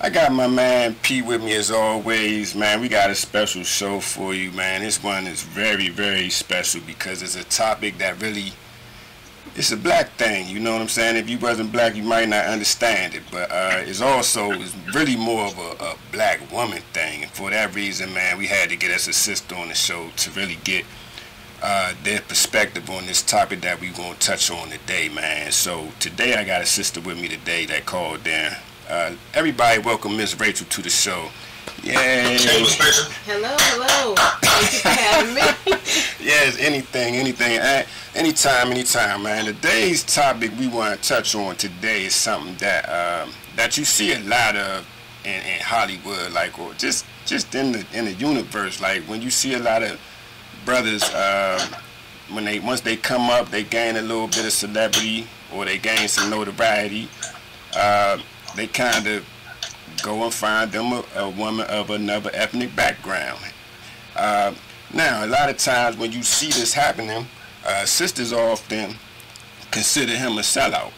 I got my man P with me as always, man. We got a special show for you, man. This one is very, very special because it's a topic that really it's a black thing, you know what I'm saying? If you wasn't black, you might not understand it, but uh, it's also it's really more of a, a black woman thing. And for that reason, man, we had to get us a sister on the show to really get uh, their perspective on this topic that we're to touch on today, man. So today I got a sister with me today that called in. Uh, everybody welcome Miss Rachel to the show. Yay. Hello, hello. Thank you for having me. yes, anything, anything, anytime, anytime, man. Today's topic we want to touch on today is something that um, that you see a lot of in, in Hollywood, like or just just in the in the universe, like when you see a lot of brothers uh, when they once they come up, they gain a little bit of celebrity or they gain some notoriety. Uh, they kind of go and find them a, a, woman of another ethnic background. Uh, now, a lot of times when you see this happening, uh, sisters often consider him a sellout.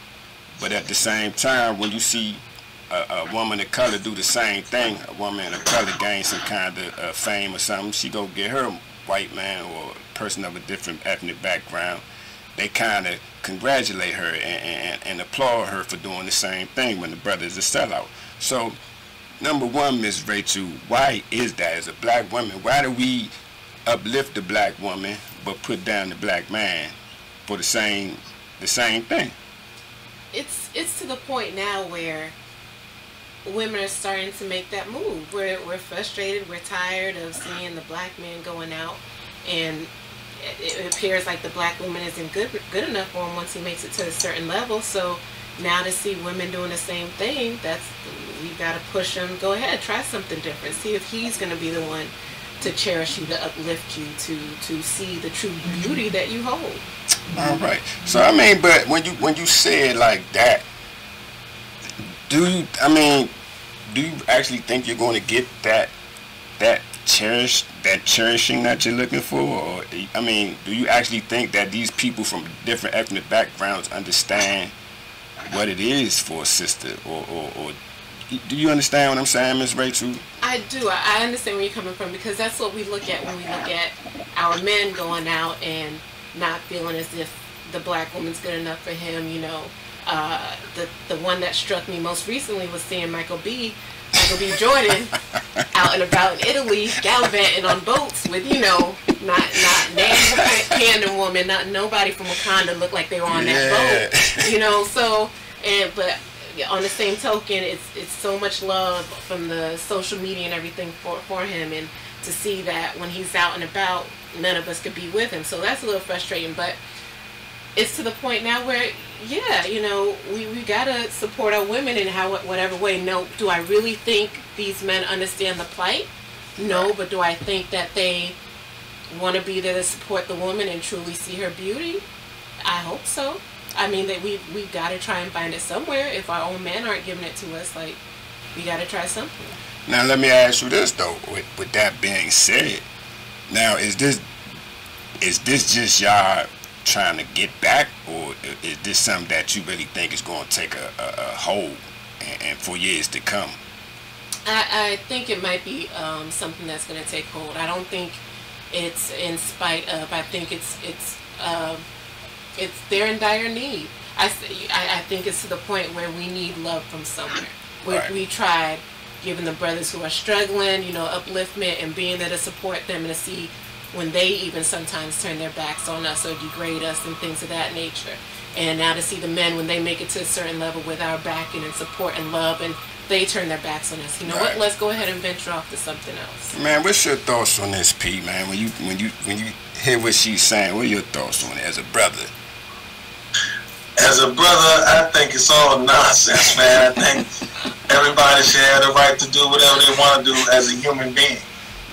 But at the same time, when you see a, a, woman of color do the same thing, a woman of color gain some kind of uh, fame or something, she go get her white man or person of a different ethnic background, they kind of congratulate her and, and, and, applaud her for doing the same thing when the brother is a sellout. So, number one, Miss Rachel, why is that as a black woman? Why do we uplift the black woman but put down the black man for the same the same thing? It's it's to the point now where women are starting to make that move. We're, we're frustrated. We're tired of seeing the black man going out, and it, appears like the black woman isn't good good enough for him once he makes it to a certain level. So now to see women doing the same thing, that's we've got to push him. Go ahead, try something different. See if he's going to be the one to cherish you, to uplift you, to to see the true mm-hmm. beauty that you hold. All right. So I mean, but when you when you say it like that, do you? I mean, do you actually think you're going to get that that cherish that cherishing that you're looking for? Or I mean, do you actually think that these people from different ethnic backgrounds understand what it is for a sister, or, or, or do you understand what I'm saying, Miss Rachel? I do. I understand where you're coming from because that's what we look at when we look at our men going out and not feeling as if the black woman's good enough for him. You know, uh, the the one that struck me most recently was seeing Michael B. Michael B. Jordan out and about in Italy, gallivanting on boats with you know not not Tandem woman, not nobody from Wakanda looked like they were on yeah. that boat. You know, so and but on the same token, it's it's so much love from the social media and everything for for him, and to see that when he's out and about, none of us could be with him. So that's a little frustrating, but it's to the point now where yeah you know we, we gotta support our women in how whatever way. No do i really think these men understand the plight? No but do i think that they want to be there to support the woman and truly see her beauty? I hope so. I mean that we we gotta try and find it somewhere. If our own men aren't giving it to us like we gotta try something. Now let me ask you this though with, with that being said. Now is this is this just y'all trying to get back, or is this something that you really think is going to take a, a, a hold and, and, for years to come? I, I think it might be um, something that's going to take hold. I don't think it's in spite of. I think it's it's uh, it's they're in dire need. I, I, I think it's to the point where we need love from somewhere. Where right. we tried giving the brothers who are struggling, you know, upliftment and being there to support them and to see when they even sometimes turn their backs on us or degrade us and things of that nature. And now to see the men when they make it to a certain level with our backing and support and love and they turn their backs on us. You know right. what? Let's go ahead and venture off to something else. Man, what's your thoughts on this, Pete? Man, when you when you when you hear what she's saying, what are your thoughts on it as a brother? As a brother, I think it's all nonsense, man. I think everybody should have the right to do whatever they want to do as a human being.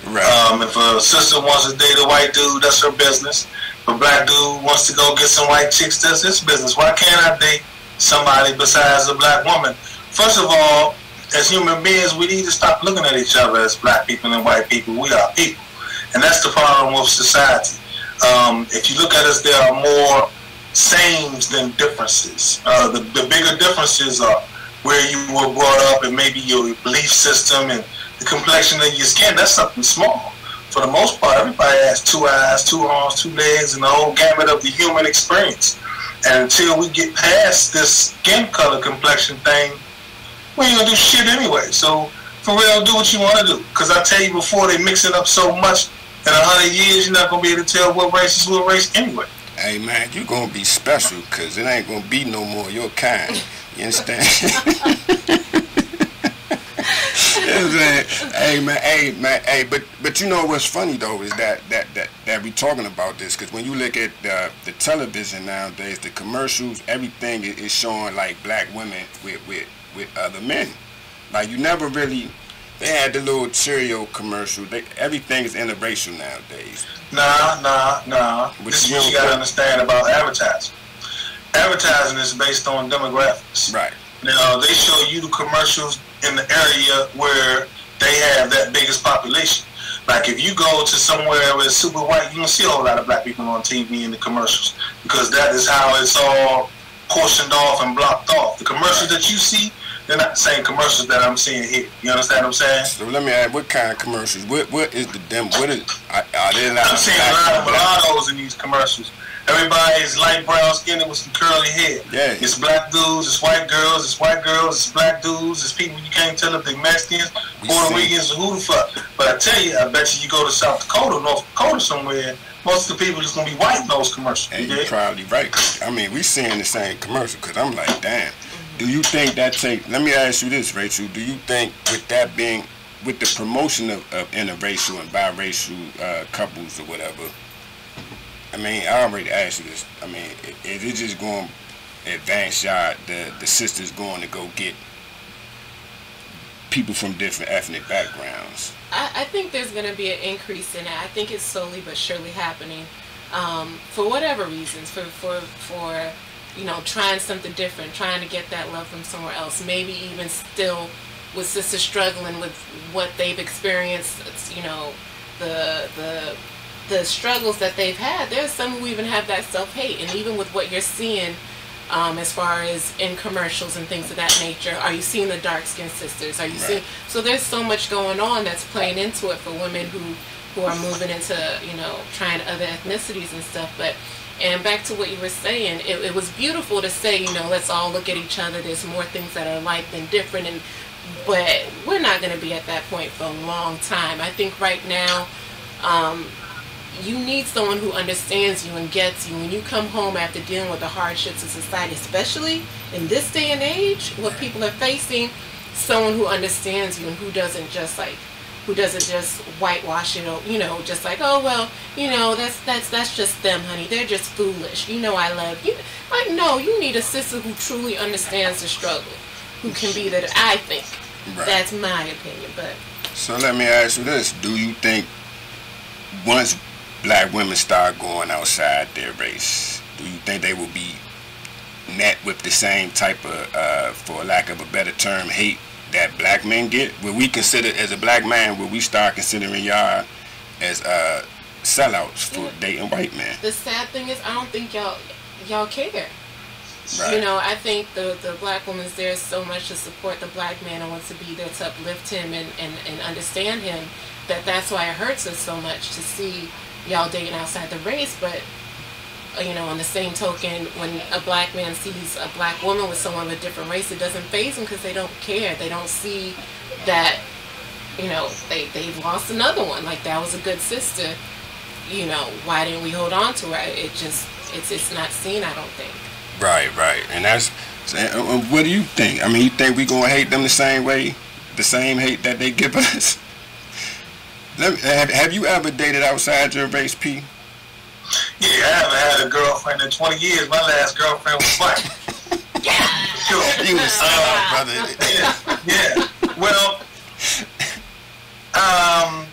Right. Um, if a sister wants to date a white dude, that's her business. If a black dude wants to go get some white chicks, that's his business. Why can't I date somebody besides a black woman? First of all, as human beings, we need to stop looking at each other as black people and white people. We are people. And that's the problem with society. Um, if you look at us, there are more sames than differences. Uh, the, the bigger differences are where you were brought up and maybe your belief system and the complexion of your skin. That's something small. For the most part, everybody has two eyes, two arms, two legs, and the whole gamut of the human experience. And until we get past this skin color complexion thing, we ain't gonna do shit anyway. So for real, do what you want to do. Because I tell you before, they mix it up so much. In a hundred years, you're not gonna be able to tell what race is what race anyway. Hey man, you're gonna be special because it ain't gonna be no more your kind. You understand? hey man, hey man, hey, but but you know what's funny though is that that that that we talking about this because when you look at the the television nowadays, the commercials, everything is showing like black women with with with other men. Like you never really. They had the little Cheerio commercial. They, everything is interracial nowadays. Nah, nah, nah. Which this is what you gotta understand about advertising. Advertising is based on demographics. Right. Now they show you the commercials in the area where they have that biggest population. Like if you go to somewhere where it's super white, you don't see a whole lot of black people on TV in the commercials because that is how it's all portioned off and blocked off. The commercials that you see, they're not the same commercials that I'm seeing here. You understand what I'm saying? So let me ask, what kind of commercials? What what is the dem? What is are, are they? I'm seeing a lot of mulattoes in these commercials. Everybody is light brown skinned with some curly hair. Yeah. It's black dudes, it's white girls, it's white girls, it's black dudes, it's people you can't tell if they're Mexicans, Puerto Ricans, or who the fuck. But I tell you, I bet you you go to South Dakota, North Dakota somewhere, most of the people is gonna be white in those commercials. And you're probably right. I mean, we seeing the same commercial because I'm like, damn. Do you think that take? Let me ask you this, Rachel. Do you think with that being, with the promotion of, of interracial and biracial uh, couples or whatever, I mean, I already asked you this. I mean, if it's just going advance y'all, the, the sisters going to go get people from different ethnic backgrounds? I, I think there's going to be an increase in that. I think it's slowly but surely happening. Um, for whatever reasons, for, for, for, you know, trying something different, trying to get that love from somewhere else, maybe even still with sisters struggling with what they've experienced, you know, the, the the struggles that they've had, there's some who even have that self hate, and even with what you're seeing. Um, as far as in commercials and things of that nature, are you seeing the dark skinned sisters? Are you right. seeing? So there's so much going on that's playing into it for women who who are moving into you know trying other ethnicities and stuff. But and back to what you were saying, it, it was beautiful to say you know let's all look at each other. There's more things that are like than different, and but we're not going to be at that point for a long time. I think right now. Um, you need someone who understands you and gets you when you come home after dealing with the hardships of society, especially in this day and age, what people are facing. Someone who understands you and who doesn't just like, who doesn't just whitewash it, or you know, just like, oh well, you know, that's that's that's just them, honey. They're just foolish. You know, I love you. Like, no, you need a sister who truly understands the struggle, who can be that. I think right. that's my opinion, but. So let me ask you this: Do you think once black women start going outside their race, do you think they will be met with the same type of, uh, for lack of a better term, hate that black men get? Will we consider, as a black man, will we start considering y'all as uh, sellouts for yeah. dating white men? The sad thing is, I don't think y'all y'all care. Right. You know, I think the, the black woman's there so much to support the black man and wants to be there to uplift him and, and, and understand him that that's why it hurts us so much to see y'all dating outside the race, but uh, you know, on the same token, when a black man sees a black woman with someone of a different race, it doesn't phase them because they don't care. They don't see that, you know, they they've lost another one. Like that was a good sister. You know, why didn't we hold on to her? It just it's it's not seen. I don't think. Right, right, and that's. What do you think? I mean, you think we gonna hate them the same way, the same hate that they give us? Let me, have, have you ever dated outside your race, P? Yeah, I haven't had a girlfriend in 20 years. My last girlfriend was black. yeah. Sure. You was uh, brother. Yeah, yeah. Well, um,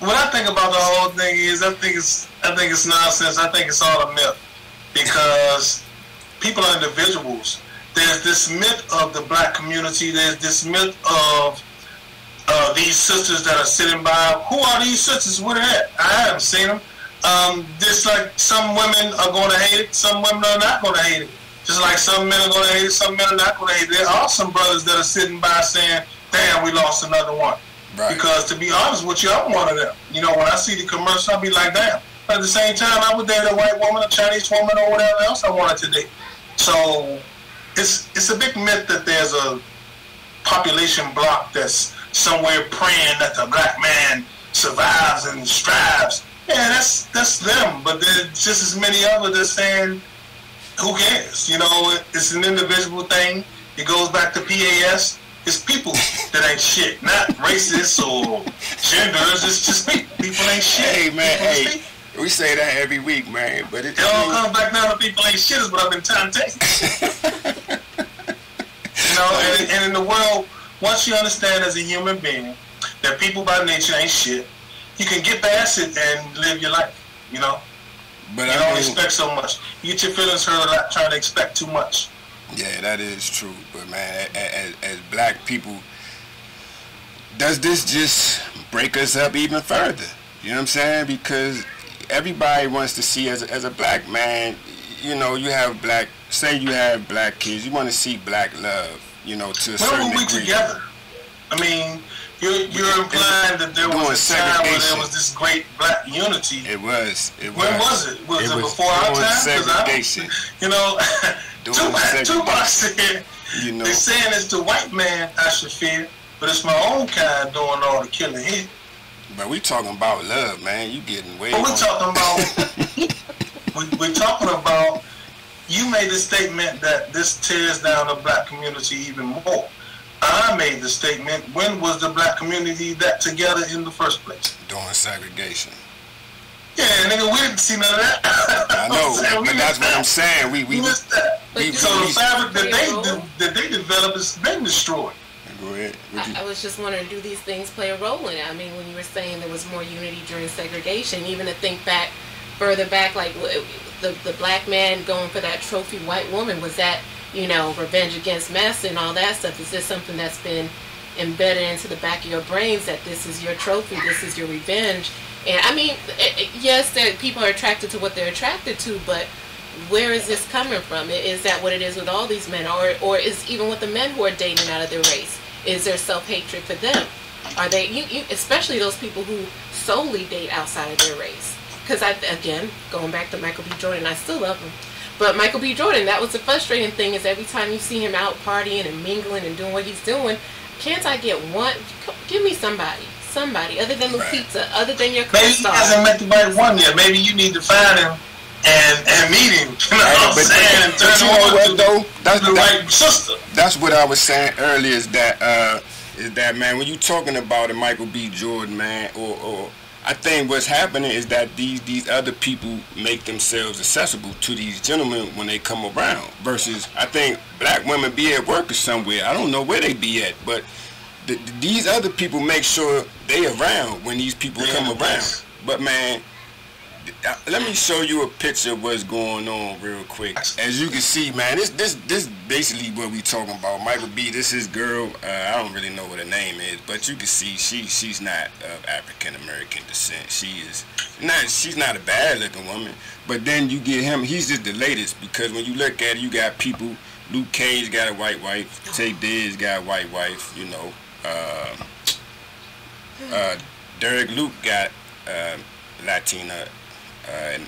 what I think about the whole thing is, I think it's, I think it's nonsense. I think it's all a myth because people are individuals. There's this myth of the black community. There's this myth of uh, these sisters that are sitting by. Who are these sisters? Where are they at? I haven't seen them. Um, just like some women are going to hate it, some women are not going to hate it. Just like some men are going to hate it, some men are not going to hate it. There are some brothers that are sitting by saying, "Damn, we lost another one." Right. Because to be honest with you, I'm one of them. You know, when I see the commercial, I'll be like, "Damn." But at the same time, I would date a white woman, a Chinese woman, or whatever else I wanted to date. So it's it's a big myth that there's a population block that's somewhere praying that the black man survives and strives. Yeah, that's that's them. But there's just as many others that saying, who cares? You know, it's an individual thing. It goes back to PAS. It's people that ain't shit, not races or genders. It's just people. People ain't shit. Hey man, hey. We say that every week, man, but it, it all comes back down to people ain't shit is what I've been trying to tell you. you know, and, and in the world, once you understand as a human being that people by nature ain't shit, you can get past it and live your life. You know. But you I don't mean, expect so much. You get your feelings hurt a lot trying to expect too much. Yeah, that is true. But man, as, as black people, does this just break us up even further? You know what I'm saying? Because everybody wants to see as a, as a black man, you know, you have black. Say you have black kids, you want to see black love. You know, to a when certain were we degree. together? I mean, you're, you're implying that there was a time where there was this great black unity. It was. It was. When was it? Was it, it was before our time? Segregation. You know, Tupac, Tupac said, you know, they're saying it's the white man I should fear, but it's my own kind doing all the killing here. But we talking about love, man. You getting way. But we talking about. we, we're talking about. You made a statement that this tears down the black community even more. I made the statement. When was the black community that together in the first place? During segregation. Yeah, nigga, we didn't see none of that. I know, but that's what I'm saying. We we, missed that. We, so we, the fabric that they that they developed has been destroyed. Go ahead. I, I, was just wondering, do these things play a role in it? I mean, when you were saying there was more unity during segregation, even to think back further back, like the the black man going for that trophy white woman, was that you know revenge against mess and all that stuff? Is this something that's been embedded into the back of your brains that this is your trophy, this is your revenge? And I mean, it, it, yes, that people are attracted to what they're attracted to, but where is this coming from? Is that what it is with all these men, or or is even with the men who are dating out of their race? is there self hatred for them? Are they you, you especially those people who solely date outside of their race? Because I again going back to Michael B. Jordan, I still love him. But Michael B. Jordan, that was the frustrating thing is every time you see him out partying and mingling and doing what he's doing, can't I get one? Give me somebody, somebody other than Lupita, right. other than your co-star. Maybe he hasn't met the right one yet. Maybe you need to find him and and meet him. You know what I'm but, saying? But, but you know what though? That's the that, right sister. That's what I was saying earlier. Is that uh, is that man? When you talking about a Michael B. Jordan, man, or or I think what's happening is that these these other people make themselves accessible to these gentlemen when they come around. Versus, I think black women be at work or somewhere. I don't know where they be at, but the, these other people make sure they around when these people come around. But man, let me show you a picture of what's going on real quick. As you can see, man, this this this basically what we talking about. Michael B. This is girl. Uh, I don't really know what her name is, but you can see she she's not of African American descent. She is not. She's not a bad looking woman. But then you get him. He's just the latest because when you look at it, you got people. Luke Cage got a white wife. Taye Diggs got a white wife. You know. Uh, uh, Derek Luke got uh, Latina uh, and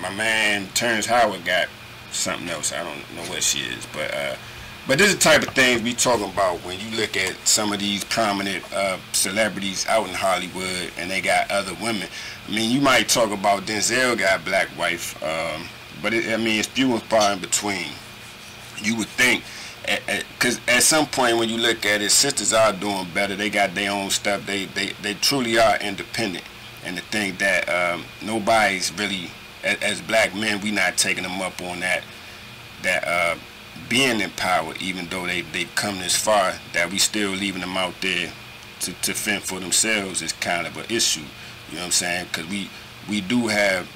my man Terrence Howard got something else. I don't know what she is, but uh, but this is the type of things we talking about when you look at some of these prominent uh, celebrities out in Hollywood and they got other women. I mean, you might talk about Denzel got black wife, um, but it, I mean, it's few and far in between. You would think, because at, at, at, some point when you look at it, sisters are doing better. They got their own stuff. They they, they truly are independent and to think that um, nobody's really, as, as, black men, we not taking them up on that, that uh, being in power, even though they they come this far, that we still leaving them out there to, to fend for themselves is kind of an issue. You know what I'm saying? Because we we do have.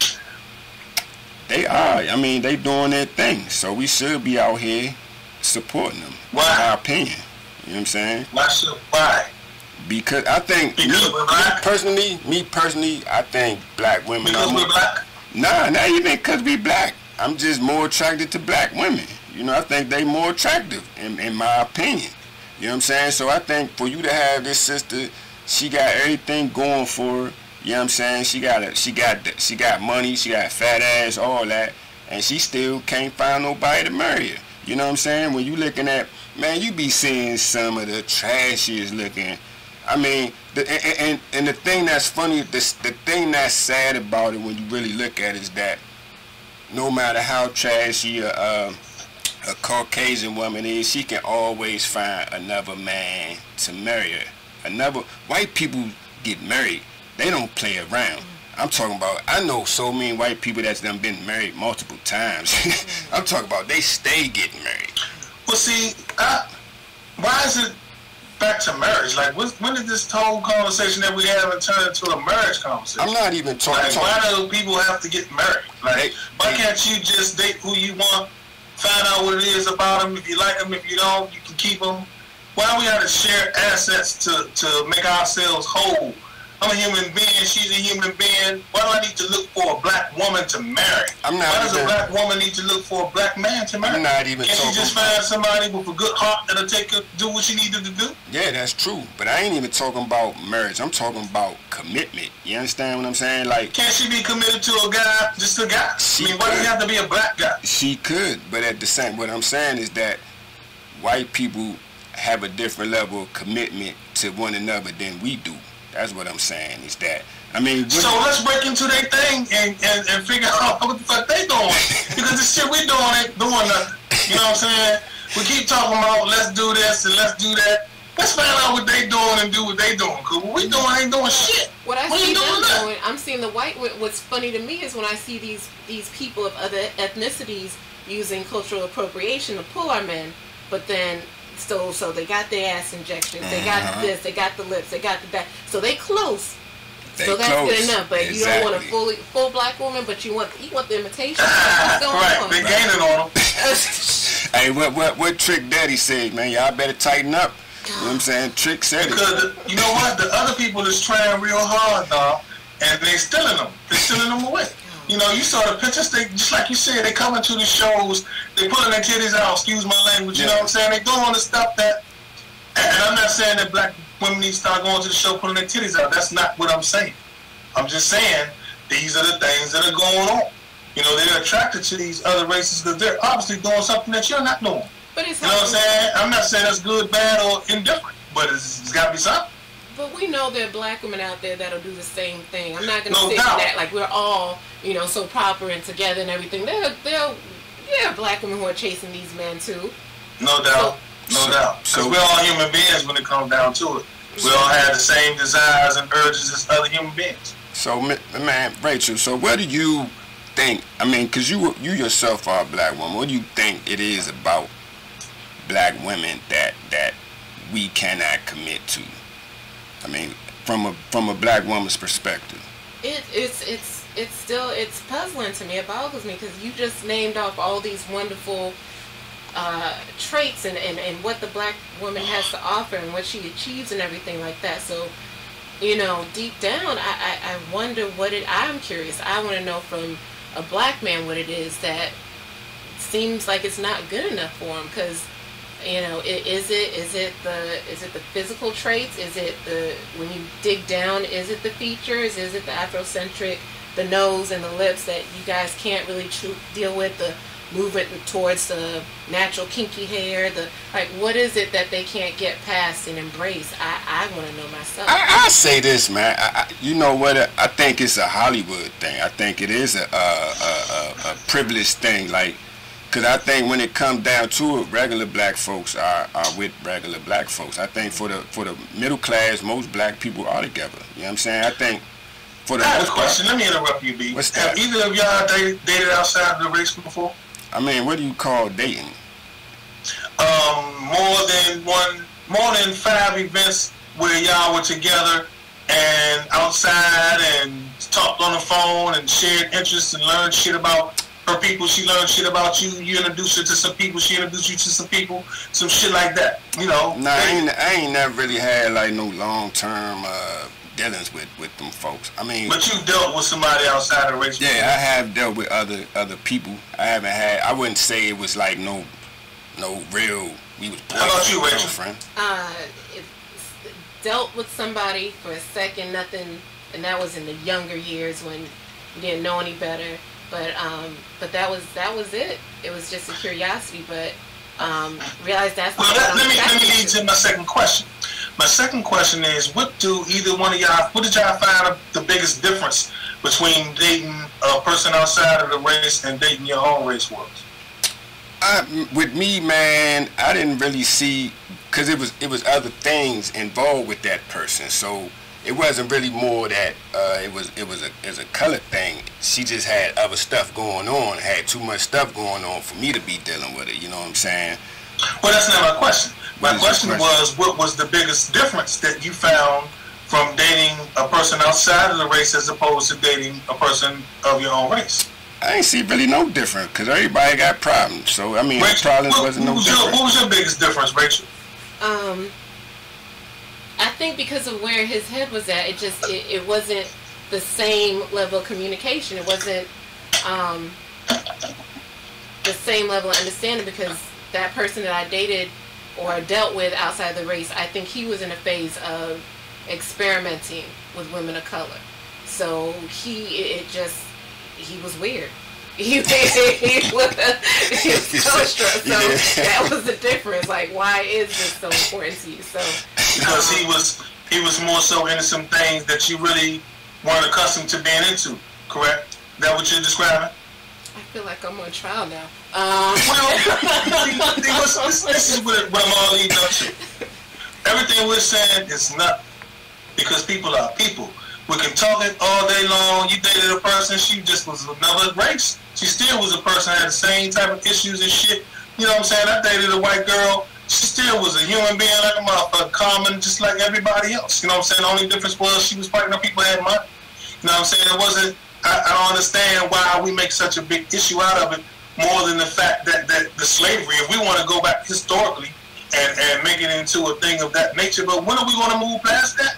They are. I mean, they doing their thing, so we should be out here supporting them. Why? In my opinion. You know what I'm saying? Why should why? Because I think because me, we're personally, me personally, I think black women Because are more, we're black. Nah, not even because we black. I'm just more attracted to black women. You know, I think they more attractive in, in my opinion. You know what I'm saying? So I think for you to have this sister, she got everything going for her. You know what I'm saying? She got a, she got she got money, she got fat ass, all that, and she still can't find nobody to marry her. You know what I'm saying? When you looking at man, you be seeing some of the trashiest looking. I mean, the, and, and and the thing that's funny, the the thing that's sad about it when you really look at it is that no matter how trashy a, a Caucasian woman is, she can always find another man to marry her. Another white people get married, they don't play around. I'm talking about. I know so many white people that's done been married multiple times. I'm talking about they stay getting married. Well, see, I, why is it back to marriage? Like, when did this whole conversation that we have turn into a marriage conversation? I'm not even talking. Like, why do people have to get married? Like, why can't you just date who you want, find out what it is about them? If you like them, if you don't, you can keep them. Why we have to share assets to, to make ourselves whole? I'm a human being. She's a human being. Why do I need to look for a black woman to marry? I'm not Why does even- a black woman need to look for a black man to marry? I'm not even Can't she just find somebody with a good heart that'll take her do what she needed to do? Yeah, that's true. But I ain't even talking about marriage. I'm talking about commitment. You understand what I'm saying? Like Can't she be committed to a guy, just a guy? She I mean, why does it have to be a black guy? she could, but at the same, what I'm saying is that white people have a different level of commitment to one another than we do. That's what I'm saying. Is that I mean, what- So let's break into their thing and, and, and figure out what the fuck they doing. Because the shit we doing ain't doing nothing. You know what I'm saying? We keep talking about let's do this and let's do that. Let's find out what they doing and do what they doing. Cause what we doing ain't doing shit. What I We see ain't them doing doing, I'm seeing the white. What's funny to me is when I see these these people of other ethnicities using cultural appropriation to pull our men, but then so so they got their ass injections, they got Uh-huh. this, they got the lips, they got the back, so they close. they so that's close. good enough, but you don't want a fully full black woman, but you want you want the imitation. What's going right, on? they gaining on them. Hey, what what what Trick Daddy said, man? Y'all better tighten up. You know what I'm saying? Trick said it. Because the, you know what? The other people is trying real hard, dog, and they stealing them. They stealing them away. You know, you saw the pictures. They just like you said, they coming to the shows. They pulling their titties out. Excuse my language. You know what I'm saying? They doing the stuff that. And I'm not saying that black women need to start going to the show pulling their titties out. That's not what I'm saying. I'm just saying these are the things that are going on. You know, they're attracted to these other races because they're obviously doing something that you're not doing. But it's You know what I'm saying? I'm not saying that's good, bad, or indifferent, but it's, it's got to be something. But we know there are black women out there that'll do the same thing. I'm not gonna No say doubt. that like we're all, you know, so proper and together and everything. There, there, yeah, black women who are chasing these men too. No doubt. No doubt. Because so- we're all human beings when it comes down to it. We all have the same desires and urges as other human beings. So, man, Rachel. So, what do you think? I mean, because you you yourself are a black woman. What do you think it is about black women that that we cannot commit to? I mean, from a from a black woman's perspective. It, it's it's it's still it's puzzling to me. It boggles me because you just named off all these wonderful uh, traits and, and, and what the black woman has to offer and what she achieves and everything like that. So, you know, deep down, I, I, I wonder what it. I'm curious. I want to know from a black man what it is that seems like it's not good enough for him because you know is it is it the is it the physical traits is it the when you dig down is it the features is it the afrocentric the nose and the lips that you guys can't really deal with the movement towards the natural kinky hair the like what is it that they can't get past and embrace i i want to know myself I, I say this, man. I, I, you know what? I think it's a Hollywood thing. I think it is a, a, a, a privileged thing. Like, cause I think when it comes down to it, regular black folks are, are with regular black folks. I think for the for the middle class, most black people are together. You know what I'm saying? I think for the I have a part. question. Let me interrupt you, B. What's have that? either of y'all dated, dated outside of the race before? I mean, what do you call dating? Um, more than one, more than five events where y'all were together and outside and talked on the phone and shared interests and learned shit about her people. She learned shit about you. You introduced her to some people. She introduced you to some people. Some shit like that. You know. Nah, I ain't, I ain't never really had like no long term uh, dealings with with them folks. I mean. But you dealt with somebody outside of race. Yeah, I have dealt with other other people. I haven't had. I wouldn't say it was like no no real. We was. How about you, Rachel? Friend. Uh, it, dealt with somebody for a second, nothing, and that was in the younger years when you didn't know any better. But um, but that was that was it. It was just a curiosity, but um, realized that's. Well, let, let me let me lead to my second question. My second question is, what do either one of y'all, what did y'all find the biggest difference between dating a person outside of the race and dating your own race was? I, with me, man, I didn't really see because it was it was other things involved with that person. So it wasn't really more that uh, it was it was a it was a colored thing. She just had other stuff going on, had too much stuff going on for me to be dealing with it. You know what I'm saying? Well, that's not my question. My question, question was, what was the biggest difference that you found from dating a person outside of the race as opposed to dating a person of your own race? I ain't see really no difference because everybody got problems. So I mean, Rachel, problems what, wasn't no was different. Your, what was your biggest difference, Rachel? Um, I think because of where his head was at, it just it, it wasn't the same level of communication. It wasn't um, the same level of understanding because that person that I dated or dealt with outside of the race, I think he was in a phase of experimenting with women of color. So he it just he was weird. He, he, was, he was so stressed. So that was the difference. Like, why is this so important to you? So because he was he was more so into some things that you really weren't accustomed to being into. Correct? That what you're describing? I feel like I'm on trial now. Um. Well, this, this is what, what I'm all leading up to. Everything we're saying is not because people are people. We can talk it all day long. You dated a person, she just was another race. She still was a person, had the same type of issues and shit. You know what I'm saying? I dated a white girl. She still was a human being like a motherfucker, common, just like everybody else. You know what I'm saying? The only difference was she was fighting up people that had money. You know what I'm saying? It wasn't, I, I don't understand why we make such a big issue out of it more than the fact that, that the slavery, if we want to go back historically and, and make it into a thing of that nature, but when are we going to move past that?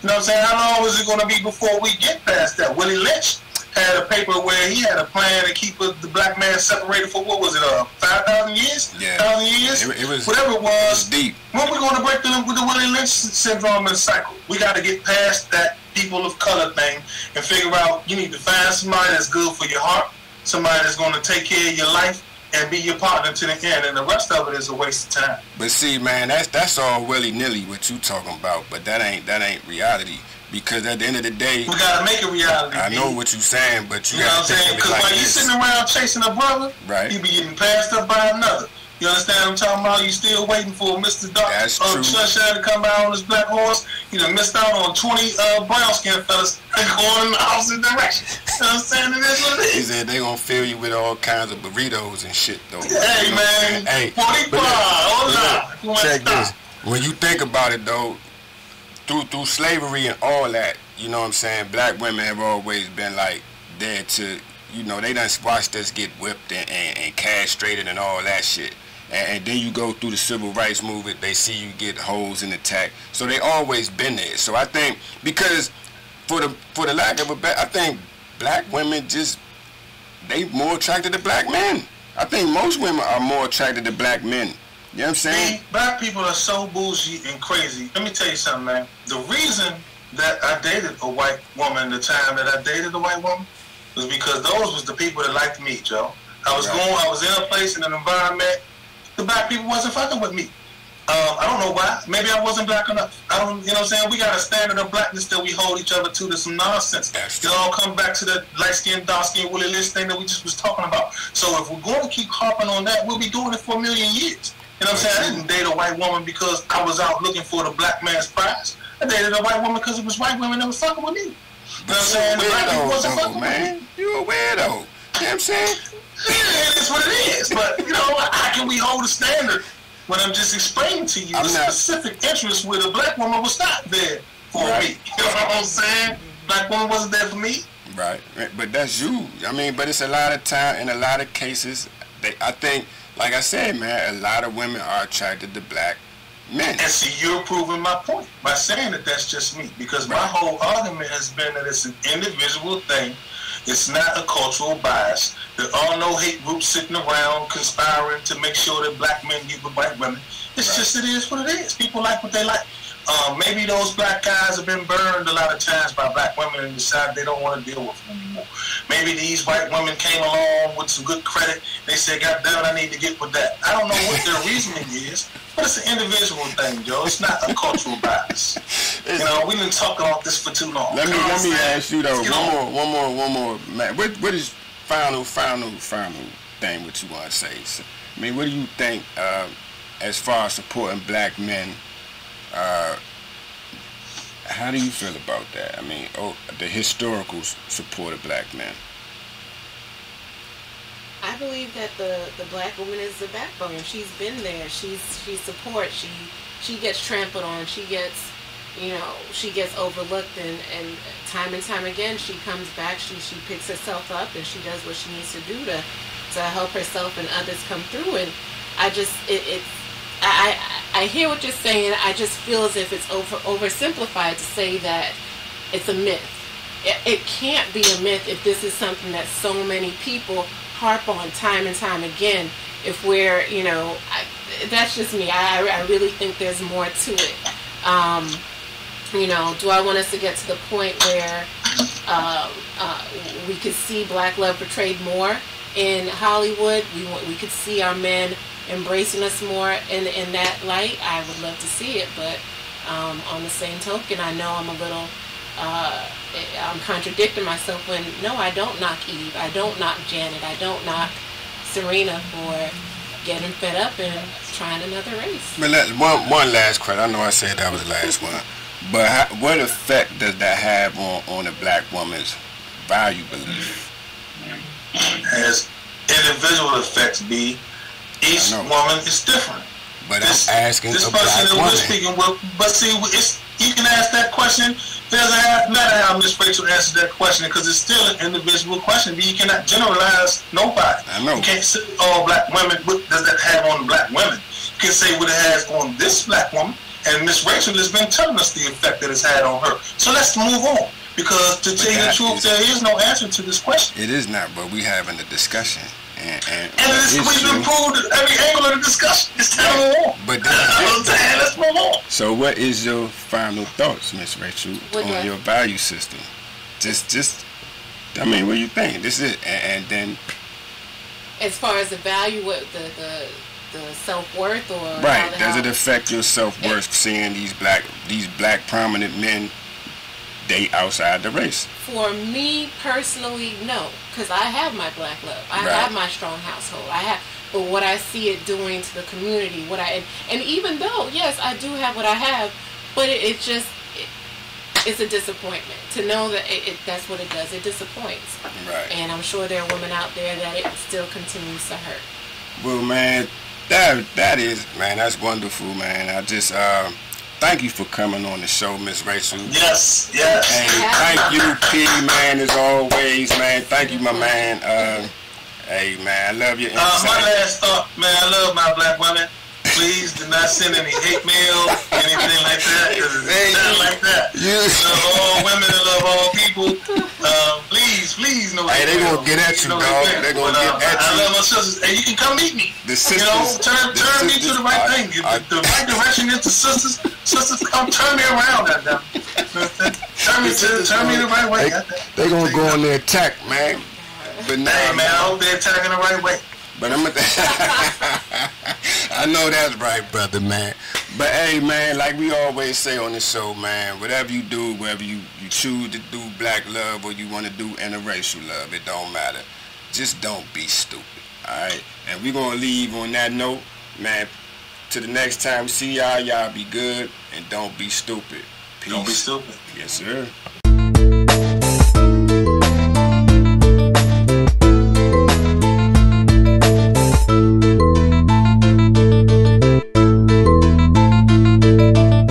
You know what I'm saying? How long is it going to be before we get past that? Willie Lynch had a paper where he had a plan to keep the black man separated for what was it, uh, five thousand years, yeah. thousand years, it, it, was whatever it was. It was deep. When we going to break through with the Willie Lynch syndrome and cycle? We got to get past that people of color thing and figure out you need to find somebody that's good for your heart, somebody that's going to take care of your life, and be your partner to the end, and the rest of it is a waste of time. But see, man, that's that's all willy nilly what you talking about, but that ain't that ain't reality. Because at the end of the day, we gotta make it reality. I know what you're saying, but you, you know what I'm saying. Because like while you sitting around chasing a brother, right, you be getting passed up by another. You understand what I'm talking about? You still waiting for Mr. Dark That's uh, to come out on his black horse. You know, missed out on 20 uh, brown skin fellas going in the opposite direction. You know what I'm saying? It is what it is. He said they gonna fill you with all kinds of burritos and shit though. Hey, you know man. Hey, 45. Hold on. Check this. When you think about it though, through through slavery and all that, you know what I'm saying, black women have always been like there to you know, they done watched us get whipped and, and, and castrated and all that shit and, and, then you go through the civil rights movement, they see you get holes in the attack. So they always been there. So I think because for the for the lack of a better, I think black women just they more attracted to black men. I think most women are more attracted to black men. You know what I'm saying? See, black people are so bougie and crazy. Let me tell you something, man. The reason that I dated a white woman the time that I dated a white woman was because those was the people that liked me, Joe. I was right. going, I was in a place in an environment the black people wasn't fucking with me. Um, I don't know why. Maybe I wasn't black enough. I don't, you know what I'm saying? We got a standard of blackness that we hold each other to. There's some nonsense. It all come back to the light skin, dark skin, Willie Lynch thing that we just was talking about. So if we're going to keep harping on that, we'll be doing it for a million years. You know what I'm saying? I didn't date a white woman because I was out looking for the black man's prize. I dated a white woman because it was white women that was fucking with me. You know what I'm saying? The black people wasn't fucking man. with me. You a weirdo. You know what I'm saying? it is what it is. But you know, what? how can we hold a standard when I'm just explaining to you I'm the not, specific interest with a black woman was not there for right. me? You know what I'm saying? Black woman wasn't there for me. Right, but that's you. I mean, but it's a lot of time in a lot of cases. They, I think, like I said, man, a lot of women are attracted to black men. And see, you're proving my point by saying that that's just me. Because right. my whole argument has been that it's an individual thing. It's not a cultural bias. There are no hate groups sitting around conspiring to make sure that black men get with white women. It's right. just it is what it is. People like what they like. Um, maybe those black guys have been burned a lot of times by black women and decided they don't want to deal with them anymore. Maybe these white women came along with some good credit. They said, God damn it, I need to get with that. I don't know what their reasoning is, but it's an individual thing, Joe. It's not a cultural bias. You know, we've been talking about this for too long. Let me let me ask you though, one more, one more, one more, man. What what is final, final, final thing? What you want to say? I mean, what do you think uh, as far as supporting black men? Uh, how do you feel about that? I mean, oh, the historical support of black men. I believe that the, the black woman is the backbone. She's been there. She's she supports. She she gets trampled on. She gets you know she gets overlooked and and time and time again she comes back. She she picks herself up and she does what she needs to do to to help herself and others come through. And I just it, it's I, I hear what you're saying. I just feel as if it's over oversimplified to say that it's a myth. It, it can't be a myth if this is something that so many people harp on time and time again. If we're, you know, I, that's just me. I, I really think there's more to it. Um, you know, do I want us to get to the point where uh, uh, we could see black love portrayed more in Hollywood? We want, we could see our men embracing us more in in that light, I would love to see it. But um, on the same token, I know I'm a little. Uh, I'm contradicting myself when no, I don't knock Eve, I don't knock Janet, I don't knock Serena for getting fed up and trying another race. But let, one one last question. I know I said that was the last one, but how, what effect does that have on on a black woman's value belief? Has individual effects be each woman is different. But this, I'm asking this person that we're speaking with. But see, it's, you can ask that question. Doesn't matter how Miss Rachel answers that question because it's still an individual question. But you cannot generalize nobody. I know. You can't say all black women. What does that have on black women? You can say what it has on this black woman. And Miss Rachel has been telling us the effect that it's had on her. So let's move on. Because to but tell you the truth, is, there is no answer to this question. It is not, but we're having a discussion. And, and, and this, we've improved every angle of the discussion. It's time to move on. But then, let's move on. So, what is your final thoughts, Miss Rachel, what on your value system? Just, just, I mean, what do you think? This is, and, and then. As far as the value, what the the the self worth, or right? Does it affect your self worth seeing these black these black prominent men date outside the race? For me personally, no, because I have my black love. I right. have my strong household. I have, but what I see it doing to the community, what I and, and even though yes, I do have what I have, but it, it just it, it's a disappointment to know that it, it, that's what it does. It disappoints. Right. And I'm sure there are women out there that it still continues to hurt. Well, man, that that is man, that's wonderful, man. I just. Uh, thank you for coming on the show, Miss Rachel. Yes, yes. And thank you, P, man, as always, man. Thank you, my man. Uh, hey, man, I love you. Uh, my last thought, man, I love my black women. Please do not send any hate mail, anything like that, because it's hey, not like that. You love all women and love all people. Please, please, no. Hey, they gonna get at you, no dog. They gonna but, get uh, at I you. I love my sisters. Hey, you can come meet me. The sisters, you know, turn, turn sisters, me to the right I, thing. I, the, the right direction is the sisters. Sisters, come turn me around, goddamn. turn me to, turn me the right way. They, they gonna go on their attack, man. But now, hey, man, I hope they're attacking the right way. But I'm a I know that's right, brother, man. But hey, man, like we always say on the show, man, whatever you do, you, you choose to do black love or you want to do interracial love, it don't matter. Just don't be stupid, all right? And we're going to leave on that note, man. To the next time we see y'all, y'all be good and don't be stupid. Peace. Don't be stupid. Yes, sir.